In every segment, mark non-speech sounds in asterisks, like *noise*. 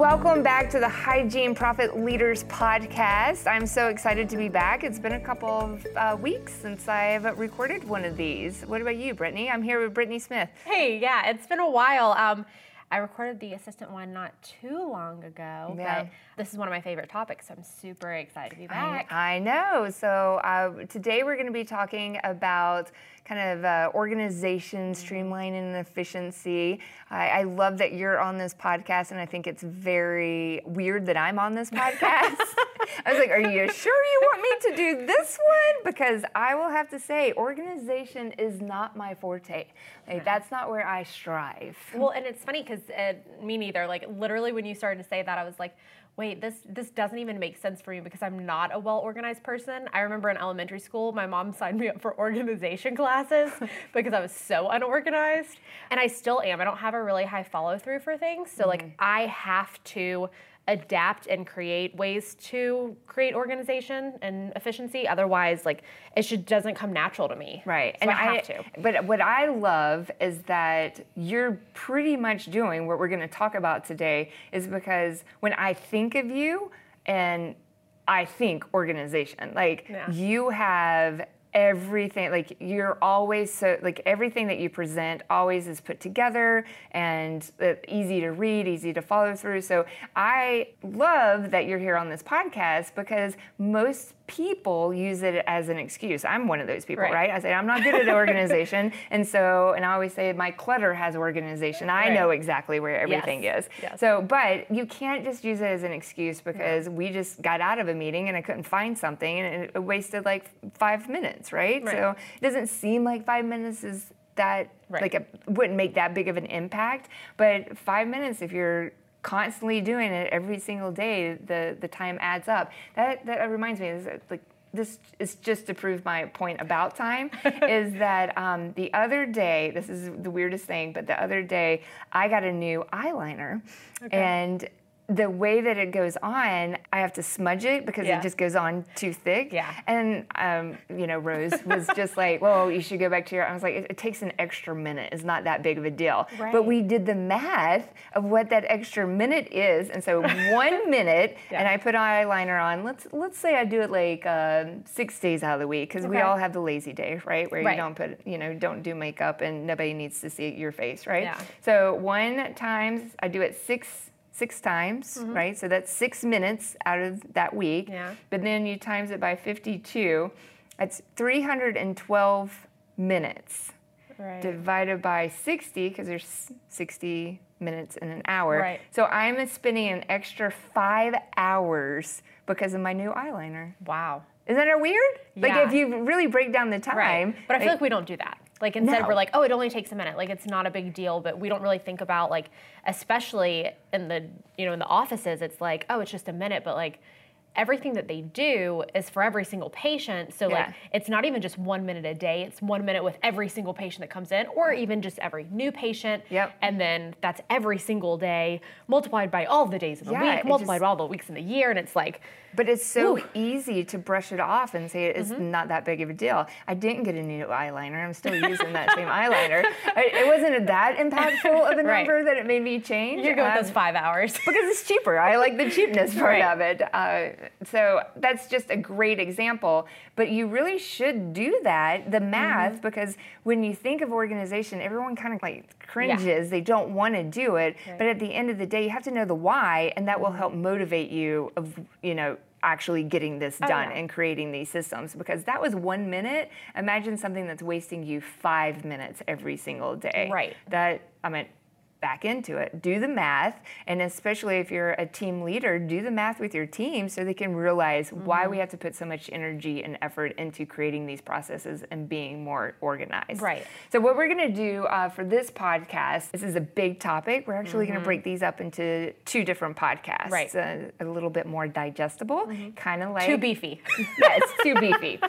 Welcome back to the Hygiene Profit Leaders podcast. I'm so excited to be back. It's been a couple of uh, weeks since I've recorded one of these. What about you, Brittany? I'm here with Brittany Smith. Hey, yeah, it's been a while. Um, I recorded the assistant one not too long ago, Yeah. but this is one of my favorite topics, so I'm super excited to be back. I know. So uh, today we're going to be talking about kind of uh, organization, streamlining, and efficiency. I, I love that you're on this podcast, and I think it's very weird that I'm on this *laughs* podcast. I was like, "Are you sure you want me to do this one?" Because I will have to say, organization is not my forte. Like, that's not where I strive. well, and it's funny because uh, me neither. Like literally, when you started to say that, I was like, "Wait, this this doesn't even make sense for me because I'm not a well organized person." I remember in elementary school, my mom signed me up for organization classes *laughs* because I was so unorganized, and I still am. I don't have a really high follow through for things, so like mm-hmm. I have to adapt and create ways to create organization and efficiency. Otherwise, like it just doesn't come natural to me. Right. So I have to. But what I love is that you're pretty much doing what we're going to talk about today is because when I think of you and I think organization, like Yeah. you have everything like you're always so like everything that you present always is put together and uh, easy to read easy to follow through. So i love that you're here on this podcast because most people use it as an excuse i'm one of those people Right. right, I say I'm not good at *laughs* organization, and so, and I always say my clutter has organization. I Right. know exactly where everything Yes. is. Yes. So, but you can't just use it as an excuse because we just got out of a meeting and I couldn't find something, and it wasted like five minutes, right? Right. So it doesn't seem like five minutes is that like it wouldn't make that big of an impact, but five minutes if you're constantly doing it every single day, the the time adds up. That that reminds me, is like this is just to prove my point about time. *laughs* is that um, the other day? This is the weirdest thing, but the other day I got a new eyeliner, and the way that it goes on, I have to smudge it because Yeah. it just goes on too thick. Yeah. And um, you know, Rose was *laughs* just like, "Well, you should go back to your." I was like, "It, it takes an extra minute. It's not that big of a deal." Right. But we did the math of what that extra minute is, and so one *laughs* minute, and I put eyeliner on. Let's let's say I do it like um, six days out of the week because we all have the lazy day, right? Where you don't put, you know, don't do makeup and nobody needs to see your face, right? Yeah. So one times I do it six six times, Mm-hmm. right? So that's six minutes out of that week. Yeah. But then you times it by 52, that's 312 minutes Right. divided by 60 because there's 60 minutes in an hour. Right. So I'm spending an extra five hours because of my new eyeliner. wow. Isn't that weird? Yeah. Like if you really break down the time. Right. But I feel like we don't do that. Like instead No. we're like, oh, it only takes a minute. Like it's not a big deal, but we don't really think about like, especially in the you know in the offices, it's like, oh, it's just a minute, but like everything that they do is for every single patient. So like it's not even just one minute a day. It's one minute with every single patient that comes in, or even just every new patient. Yep. And then that's every single day multiplied by all the days of the Yeah, week, multiplied just- by all the weeks in the year, and it's like. But it's so Whew. easy to brush it off and say it's Mm-hmm. not that big of a deal. I didn't get a new eyeliner. I'm still *laughs* using that same eyeliner. I- It wasn't that impactful of a *laughs* Right. number that it made me change. You're good with Um, those five hours. because it's cheaper. I like the cheapness *laughs* part Right. of it. Uh, so that's just a great example. But you really should do that, the math, Mm-hmm. because when you think of organization, everyone kind of like cringes. They don't want to do it. But at the end of the day, you have to know the why, and that will help motivate you of, you know, actually getting this done Mm-hmm. Oh, yeah. and creating these systems because that was one minute imagine something that's wasting you five minutes every single day Right. that I mean, back into it. Do the math, and especially if you're a team leader, do the math with your team so they can realize why Mm-hmm. we have to put so much energy and effort into creating these processes and being more organized. Right. So what we're going to do uh, for this podcast, this is a big topic. We're actually going to break these up into two different podcasts. Mm-hmm. Right. Mm-hmm. Uh, a little bit more digestible, kind of like Too beefy. *laughs* yeah, it's too beefy.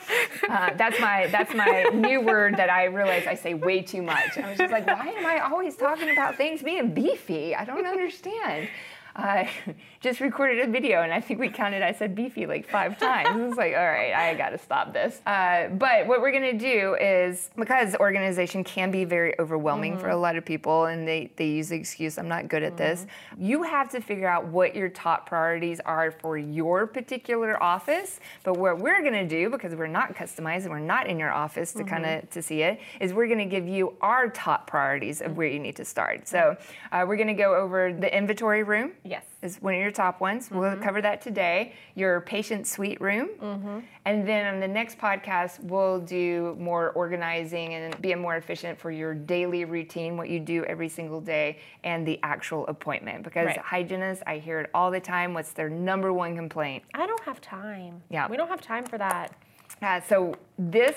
Uh, that's my that's my new word that I realize I say way too much. I was just like, why am I always talking about things being beefy? I don't understand. *laughs* uh, *laughs* just recorded a video, and I think we counted. I said beefy like five times. It's like, all right, I got to stop this. Uh, but what we're gonna do is because organization can be very overwhelming mm-hmm. for a lot of people, and they they use the excuse, "I'm not good at mm-hmm. this." You have to figure out what your top priorities are for your particular office. But what we're gonna do, because we're not customized and we're not in your office to mm-hmm. kind of to see it, is we're gonna give you our top priorities of where you need to start. So uh, we're gonna go over the inventory room. Yes is one of your top ones. Mm-hmm. We'll cover that today. Your patient suite room. Mm-hmm. And then on the next podcast, we'll do more organizing and being more efficient for your daily routine, what you do every single day, and the actual appointment. Because right. hygienists, I hear it all the time. What's their number one complaint? I don't have time. Yeah. We don't have time for that. Uh, so this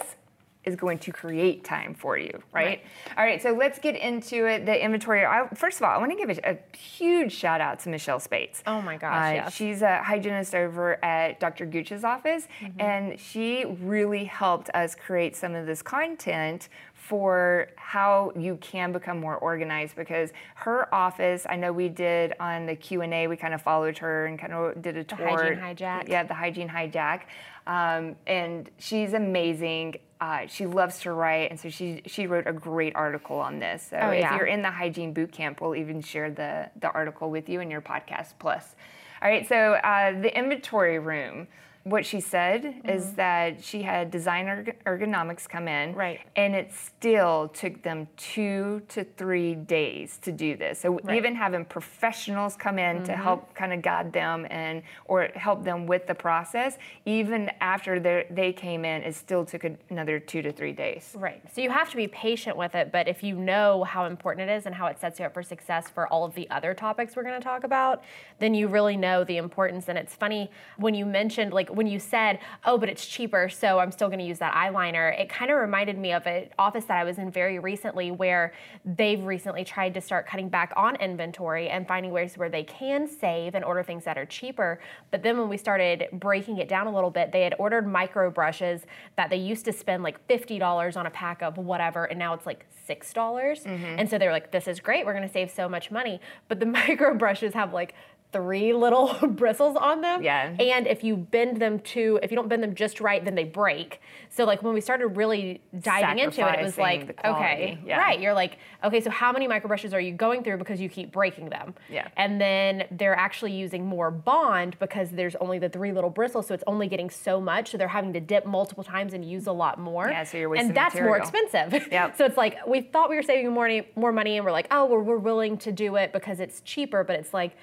is going to create time for you, right? right? All right, so let's get into it. The inventory. I, first of all, I want to give a, a, huge shout out to Michelle Spates. Oh my gosh, uh, yes. She's a hygienist over at Dr. Gooch's office, mm-hmm. and she really helped us create some of this content for how you can become more organized because her office i know we did on the q&a we kind of followed her and kind of did a tour the hygiene hijack yeah the hygiene hijack um, and she's amazing uh, she loves to write, and so she she wrote a great article on this. So oh, yeah. if you're in the hygiene boot camp, we'll even share the the article with you in your podcast plus. All right, so uh, the inventory room what she said mm-hmm. is that she had design ergonomics come in, right. and it still took them two to three days to do this. So right. even having professionals come in mm-hmm. to help kind of guide them and or help them with the process, even after they came in, it still took another two to three days. Right. So you have to be patient with it, but if you know how important it is and how it sets you up for success for all of the other topics we're going to talk about, then you really know the importance. And it's funny when you mentioned like when you said, oh, but it's cheaper, so I'm still going to use that eyeliner, it kind of reminded me of an office that I was in very recently where they've recently tried to start cutting back on inventory and finding ways where they can save and order things that are cheaper. But then when we started breaking it down a little bit, they had ordered micro brushes that they used to spend like $50 on a pack of whatever, and now it's like 6. dollars mm hmm And so they were like, this is great, we're going to save so much money. But the *laughs* micro brushes have like three little *laughs* bristles on them. Yeah. And if you bend them to, if you don't bend them just right, then they break. So like when we started really diving into it, it was like, okay, yeah. right. You're like, okay, so how many micro brushes are you going through because you keep breaking them? Yeah. And then they're actually using more bond because there's only the three little bristles, so it's only getting so much. So they're having to dip multiple times and use a lot more. Yeah, so you're wasting And that's material. more expensive. *laughs* Yeah. so it's like we thought we were saving more money, more money, and we're like, oh, well, we're willing to do it because it's cheaper, but it's like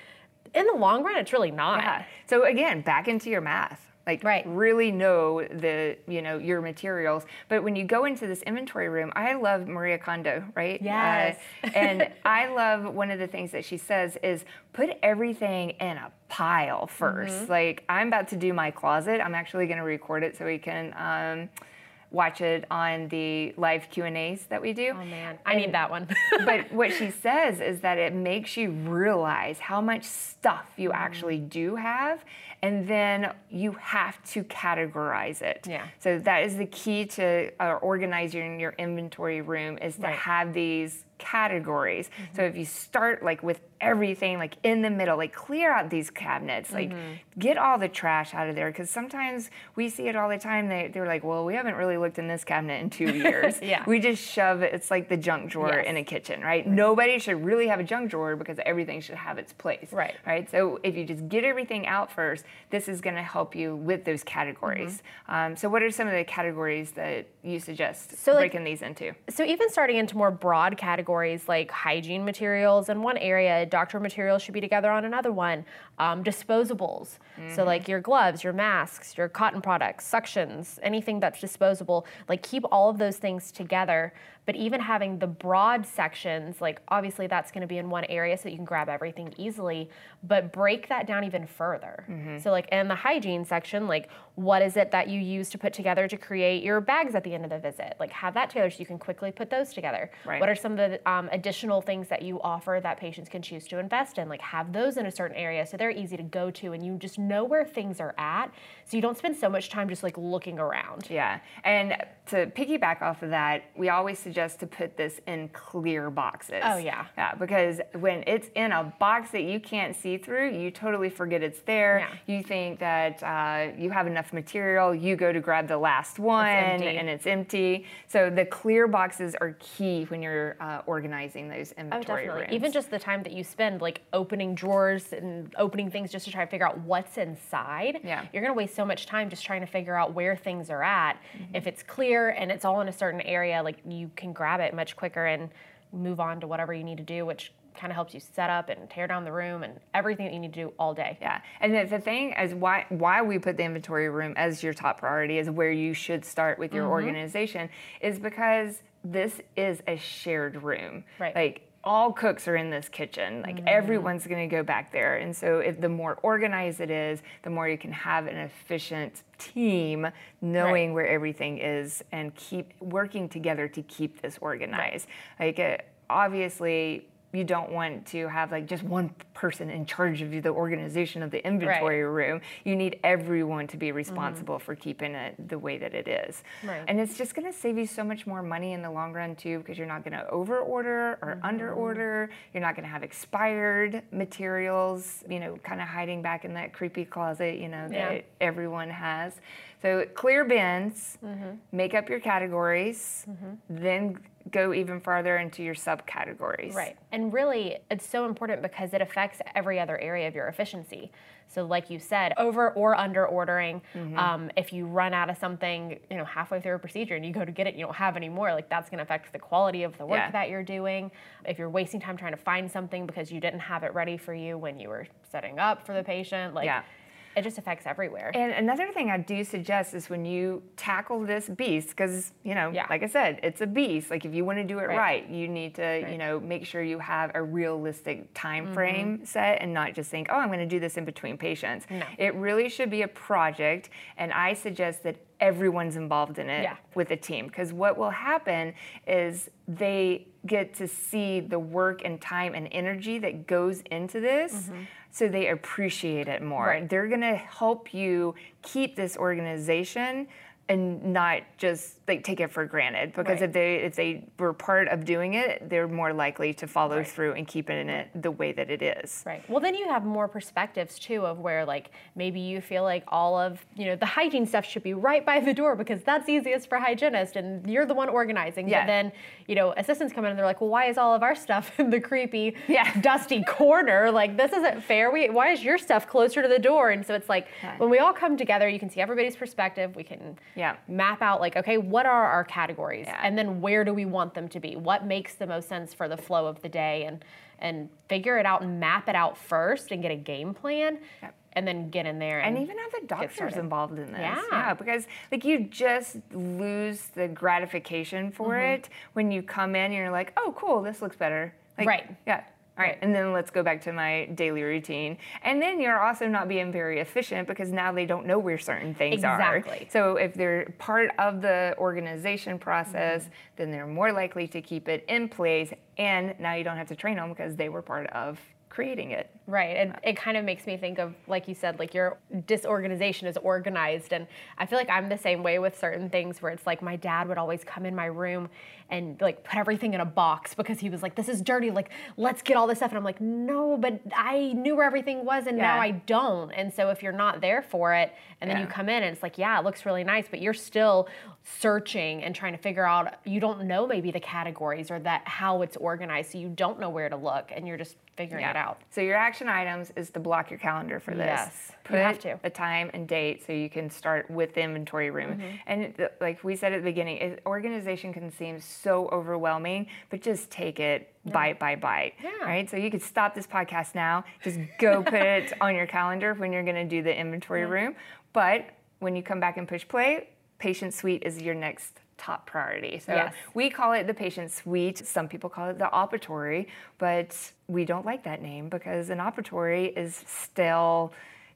in the long run, it's really not. Yeah. So again, back into your math. Like right. really know the you know your materials. But when you go into this inventory room, I love Maria Kondo, right? Yes. Uh, *laughs* and I love one of the things that she says is put everything in a pile 1st mm-hmm. Like I'm about to do my closet. I'm actually going to record it so we can. Um, watch it on the live Q and A's that we do. Oh man, I and, need that one. *laughs* but *laughs* what she says is that it makes you realize how much stuff you mm. actually do have, and then you have to categorize it. Yeah. So that is the key to uh, organizing your inventory room is to right. have these categories. Mm-hmm. So if you start like with everything like in the middle, like clear out these cabinets, like mm-hmm. get all the trash out of there. Because sometimes we see it all the time. They, they're like, well, we haven't really looked in this cabinet in two years. *laughs* yeah. We just shove it. It's like the junk drawer yes. in a kitchen, right? Nobody should really have a junk drawer because everything should have its place. Right. Right. So if you just get everything out first, this is going to help you with those categories. Mm-hmm. Um, so what are some of the categories that you suggest so breaking like, these into? So even starting into more broad categories like hygiene materials in one area, doctor materials should be together on another one. Um, disposables, mm-hmm. so like your gloves, your masks, your cotton products, suctions, anything that's disposable. Like keep all of those things together but even having the broad sections, like obviously that's going to be in one area so you can grab everything easily, but break that down even further. Mm-hmm. So, like in the hygiene section, like what is it that you use to put together to create your bags at the end of the visit? Like have that tailored so you can quickly put those together. Right. What are some of the um, additional things that you offer that patients can choose to invest in? Like have those in a certain area so they're easy to go to and you just know where things are at so you don't spend so much time just like looking around. Yeah. And to piggyback off of that, we always suggest to put this in clear boxes. Oh, yeah. Yeah, because when it's in a box that you can't see through, you totally forget it's there. Yeah. You think that uh, you have enough material, you go to grab the last one empty. and it's empty. So the clear boxes are key when you're uh, organizing those inventory. Oh, definitely. rooms. Even just the time that you spend like opening drawers and opening things just to try to figure out what's inside. Yeah. You're gonna waste so much time just trying to figure out where things are at. Mm-hmm. If it's clear and it's all in a certain area, like you can grab it much quicker and move on to whatever you need to do, which kind of helps you set up and tear down the room and everything that you need to do all day. Yeah, and the, thing is why why we put the inventory room as your top priority is where you should start with Mm-hmm. your organization is because this is a shared room. Right. Like all cooks are in this kitchen. Like everyone's going to go back there, and so if the more organized it is, the more you can have an efficient team knowing where everything is and keep working together to keep this organized. Like uh, obviously you don't want to have like just one person in charge of the organization of the inventory room. You need everyone to be mm-hmm. responsible for keeping it the way that it is. Right. And it's just going to save you so much more money in the long run too because you're not going to over order or mm-hmm. under order. You're not going to have expired materials, you know, kind of hiding back in that creepy closet, you know, Yeah. that everyone has. So clear bins, make up your categories, then go even farther into your subcategories. Right. And really, it's so important because it affects every other area of your efficiency. So, like you said, over or under ordering, Mm-hmm. um, if you run out of something, you know, halfway through a procedure and you go to get it, you don't have any more, like that's going to affect the quality of the work Yeah. that you're doing. If you're wasting time trying to find something because you didn't have it ready for you when you were setting up for the patient, like Yeah. It just affects everywhere. And another thing I do suggest is when you tackle this beast, because you know, Yeah. like I said, it's a beast. Like if you want to do it right, Right. you need to, you know, make sure you have a realistic time Mm-hmm. frame set and not just think, oh, I'm going to do this in between patients. No. It really should be a project, and I suggest that everyone's involved in it Yeah. with a team. Because what will happen is they get to see the work and time and energy that goes into this. So they appreciate it more. Mm-hmm. Right. They're to help you keep this organization and not just like take it for granted because Right. if they if they were part of doing it they're more likely to follow Right. through and keep it in it the way that it is Right. Well, then you have more perspectives too of where like maybe you feel like all of you know the hygiene stuff should be right by the door because that's easiest for hygienist and you're the one organizing. Yeah. But then you know assistants come in and they're like, well, why is all of our stuff *laughs* in the creepy, Yeah. dusty corner? Like this isn't fair. We why is your stuff closer to the door? And so it's like Yeah. when we all come together, you can see everybody's perspective. We can Yeah. map out like okay, what are our categories Yeah. and then where do we want them to be? What makes the most sense for the flow of the day and and figure it out and map it out first and get a game plan and then get in there and, and even have the doctors involved in this Yeah. because like you just lose the gratification for Mm-hmm. it when you come in and you're like oh cool this looks better like, Right. yeah all right, and then let's go back to my daily routine. And then you're also not being very efficient because now they don't know where certain things Exactly. are. Exactly. So if they're part of the organization process, Mm-hmm. then they're more likely to keep it in place. And now you don't have to train them because they were part of creating it. Right. And it kind of makes me think of, like you said, like your disorganization is organized. And I feel like I'm the same way with certain things where it's like my dad would always come in my room and like put everything in a box because he was like, this is dirty. Like, let's get all this stuff. And I'm like, no, but I knew where everything was and now I don't. And so if you're not there for it and then you come in and it's like, yeah, it looks really nice, but you're still searching and trying to figure out, you don't know maybe the categories or that how it's organized. So you don't know where to look and you're just figuring it out. So your action items is to block your calendar for this. Yes, Put you have to. a time and date so you can start with the inventory room. Mm-hmm. And like we said at the beginning, it, organization can seem so overwhelming, but just take it bite by bite. Yeah. Right. So you could stop this podcast now. Just go *laughs* put it on your calendar when you're going to do the inventory room. But when you come back and push play, patient suite is your next top priority. So Yes. we call it the patient suite. Some people call it the operatory, but we don't like that name because an operatory is still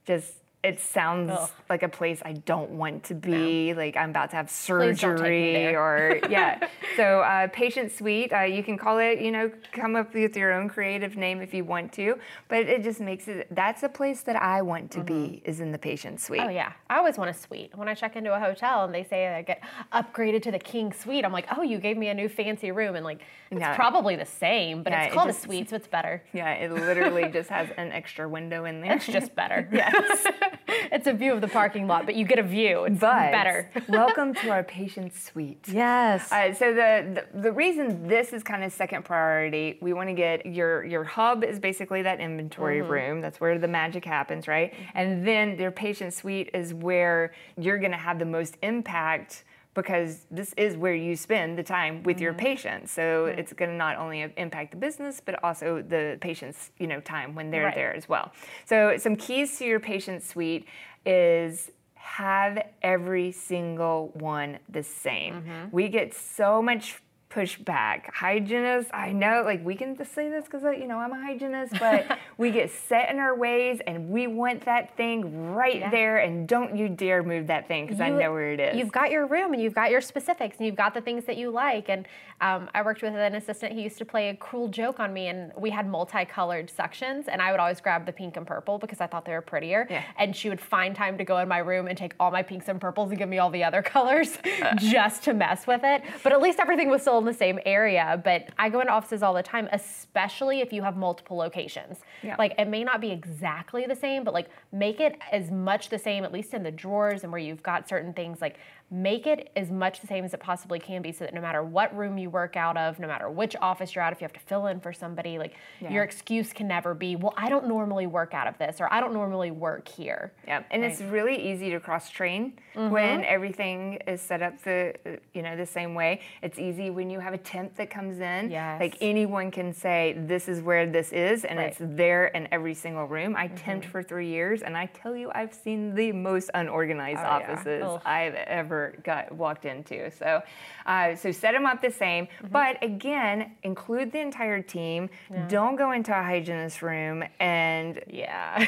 just it sounds Ugh. like a place I don't want to be. Like I'm about to have Please don't take me surgery or *laughs* yeah. so uh, patient suite, uh, you can call it, you know, come up with your own creative name if you want to, but it just makes it, that's a place that I want to be, is in the patient suite. Oh yeah, I always want a suite. When I check into a hotel and they say I get upgraded to the king suite, I'm like, oh, you gave me a new fancy room, and like it's probably the same, but Yeah, it's it called just- a suite, so it's better. Yeah, it literally just has an extra window in there. It's just better. *laughs* yes. *laughs* *laughs* it's a view of the parking lot, but you get a view. It's But better. *laughs* welcome to our patient suite. Yes. Uh, so the, the the reason this is kind of second priority, we want to get your your hub is basically that inventory Mm-hmm. room. That's where the magic happens, right? And then your patient suite is where you're going to have the most impact because this is where you spend the time with your Mm-hmm. patients. So it's going to not only impact the business but also the patient's, you know, time when they're Right. there as well. So some keys to your patient suite is have every single one the same. Mm-hmm. We get so much pushback. Hygienists, I know, like we can just say this because you know I'm a hygienist, but *laughs* we get set in our ways and we want that thing right Yeah. there, and don't you dare move that thing because I know where it is. You've got your room and you've got your specifics and you've got the things that you like. And um, I worked with an assistant who used to play a cruel joke on me, and we had multicolored suctions, and I would always grab the pink and purple because I thought they were prettier. Yeah. And she would find time to go in my room and take all my pinks and purples and give me all the other *laughs* colors just to mess with it. But at least everything was still in the same area. But I go into offices all the time, especially if you have multiple locations. Yeah. Like it may not be exactly the same, but like make it as much the same, at least in the drawers and where you've got certain things, like make it as much the same as it possibly can be so that no matter what room you work out of, no matter which office you're at, if you have to fill in for somebody, like Yeah. your excuse can never be, well, I don't normally work out of this or I don't normally work here. Yeah, and it's really easy to cross train mm-hmm. when everything is set up the you know the same way. It's easy when you have a temp that comes in. Yes. Like anyone can say this is where this is, and Right. it's there in every single room. I mm-hmm. temped for three years, and I tell you, I've seen the most unorganized Oh, offices Ugh. I've ever got walked into. So, uh, so set them up the same, Mm-hmm. but again, include the entire team. Don't go into a hygienist room and Yeah.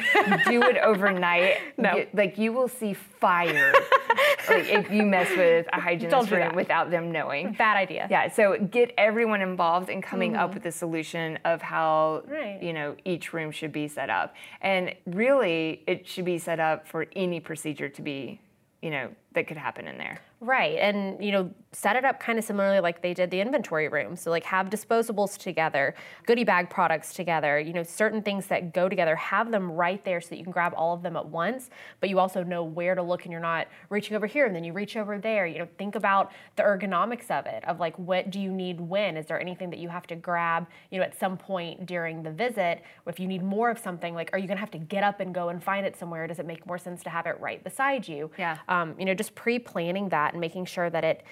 do it overnight. *laughs* No. you- like you will see fire. like if you mess with a *laughs* hygienist do room that. without them knowing. Bad idea. Yeah, so get everyone involved in coming up with a solution of how Mm-hmm. Right. you know each room should be set up. And really it should be set up for any procedure to be, you know, that could happen in there. Right. And, you know, set it up kind of similarly like they did the inventory room. So, like, have disposables together, goodie bag products together, you know, certain things that go together, have them right there so that you can grab all of them at once, but you also know where to look and you're not reaching over here and then you reach over there. You know, think about the ergonomics of it, of like, what do you need when? Is there anything that you have to grab, you know, at some point during the visit? If you need more of something, like, are you going to have to get up and go and find it somewhere? Does it make more sense to have it right beside you? Yeah. um, you know, just pre-planning that and making sure that it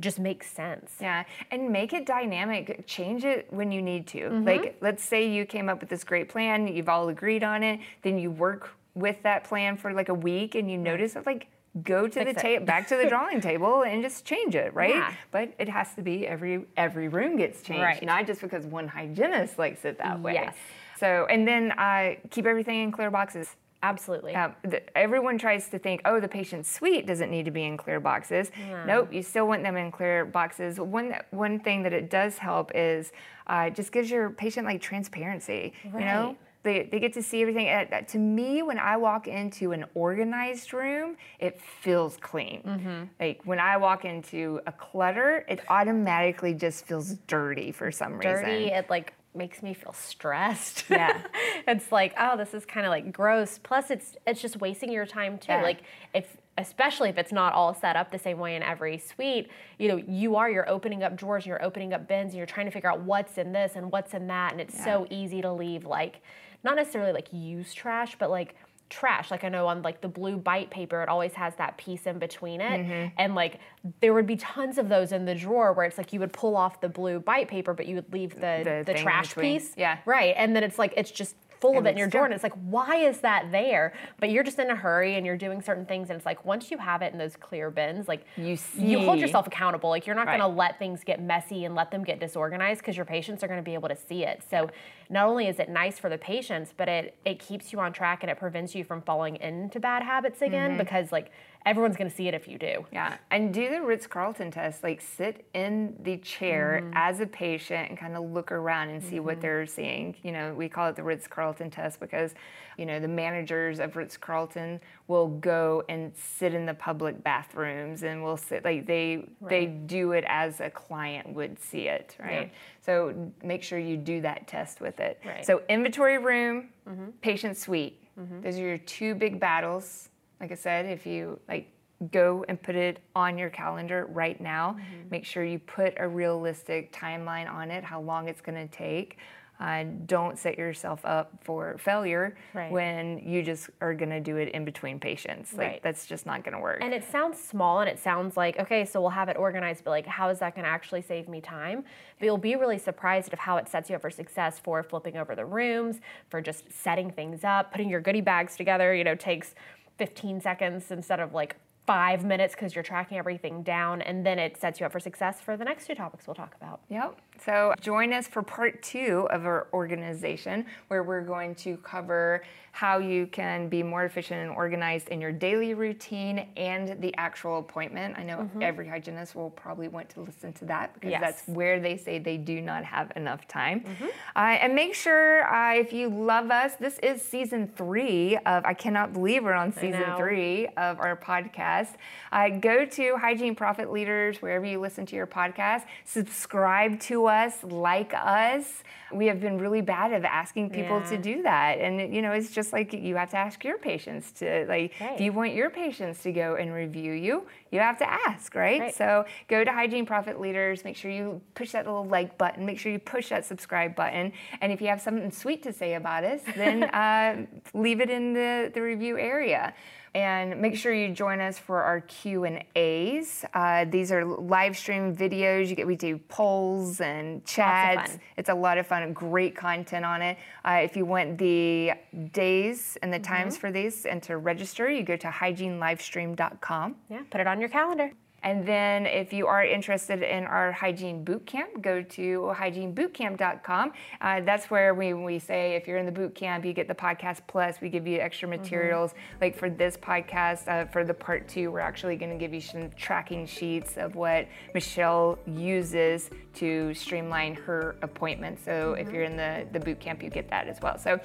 just makes sense. Yeah, and make it dynamic. Change it when you need to. Mm-hmm. Like, let's say you came up with this great plan, you've all agreed on it, then you work with that plan for like a week, and you notice that like go to Fix the table, back to the drawing *laughs* table, and just change it, right? Yeah. But it has to be every every room gets changed, Right. not just because one hygienist likes it that way. Yes. So, and then uh, keep everything in clear boxes. Absolutely. Uh, the, everyone tries to think, oh, the patient's suite doesn't need to be in clear boxes. Nope, you still want them in clear boxes. One one thing that it does help is uh, just gives your patient like transparency. Right. You know, they, they get to see everything. Uh, to me, when I walk into an organized room, it feels clean. Mm-hmm. Like when I walk into a clutter, it automatically just feels dirty for some Dirty, reason. it like makes me feel stressed. *laughs* Yeah. it's like, oh, this is kind of like gross. Plus it's it's just wasting your time too. Yeah. Like if especially if it's not all set up the same way in every suite, you know, you are you're opening up drawers and you're opening up bins and you're trying to figure out what's in this and what's in that and it's so easy to leave like not necessarily like used trash, but like trash. Like i know on like the blue bite paper it always has that piece in between it. Mm-hmm. and like there would be tons of those in the drawer where it's like you would pull off the blue bite paper but you would leave the The the, trash piece. Yeah. right. And then it's like it's just full of it in your and it's like why is that there? But you're just in a hurry and you're doing certain things and it's like once you have it in those clear bins like You you hold yourself accountable. Like you're not Right. going to let things get messy and let them get disorganized because your patients are going to be able to see it. So not only is it nice for the patients but it it keeps you on track and it prevents you from falling into bad habits again Mm-hmm. because like everyone's going to see it if you do. Yeah, and do the Ritz Carlton test. Like sit in the chair mm-hmm. as a patient and kind of look around and see mm-hmm. what they're seeing. You know, we call it the Ritz Carlton test because, you know, the managers of Ritz Carlton will go and sit in the public bathrooms and will sit like they right. they do it as a client would see it, right? Yeah. So make sure you do that test with it. Right. So inventory room, mm-hmm. patient suite. Mm-hmm. Those are your two big battles like I said, if you like go and put it on your calendar right now, mm-hmm. make sure you put a realistic timeline on it, how long it's going to take. Uh, don't set yourself up for failure right. when you just are going to do it in between patients. Like right. that's just not going to work. And it sounds small and it sounds like okay, so we'll have it organized, but like how is that going to actually save me time? But you'll be really surprised of how it sets you up for success for flipping over the rooms, for just setting things up, putting your goodie bags together. You know, takes 15 seconds instead of like five minutes because you're tracking everything down and then it sets you up for success for the next two topics we'll talk about. Yep. So join us for part two of our organization where we're going to cover how you can be more efficient and organized in your daily routine and the actual appointment. I know mm-hmm. every hygienist will probably want to listen to that because yes. that's where they say they do not have enough time. Mm-hmm. Uh, and make sure uh, if you love us, this is season three of, I cannot believe we're on season three of our podcast. Uh, go to Hygiene Profit Leaders, wherever you listen to your podcast, subscribe to us, like us. We have been really bad at asking people yeah. to do that. And, you know, it's just just like you have to ask your patients to like right. if you want your patients to go and review you you have to ask right? right? so go to hygiene profit leaders make sure you push that little like button make sure you push that subscribe button and if you have something sweet to say about us then *laughs* uh, leave it in the, the review area and make sure you join us for our Q and A's. Uh, these are live stream videos. You get we do polls and chats. It's a lot of fun. Great content on it. Uh, if you want the days and the times for these and to register, you go to hygienelivestream.com. Yeah, put it on your calendar. And then if you are interested in our hygiene boot camp, go to hygienebootcamp.com. Uh, that's where we, we say if you're in the boot camp, you get the podcast plus, we give you extra mm-hmm. materials. Mm-hmm. Like for this podcast, uh, for the part two, we're actually going to give you some tracking sheets of what Michelle uses to streamline her appointments. So mm-hmm. if you're in the, the boot camp, you get that as well. So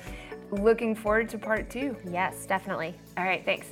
looking forward to part two. Yes, definitely. All right, thanks.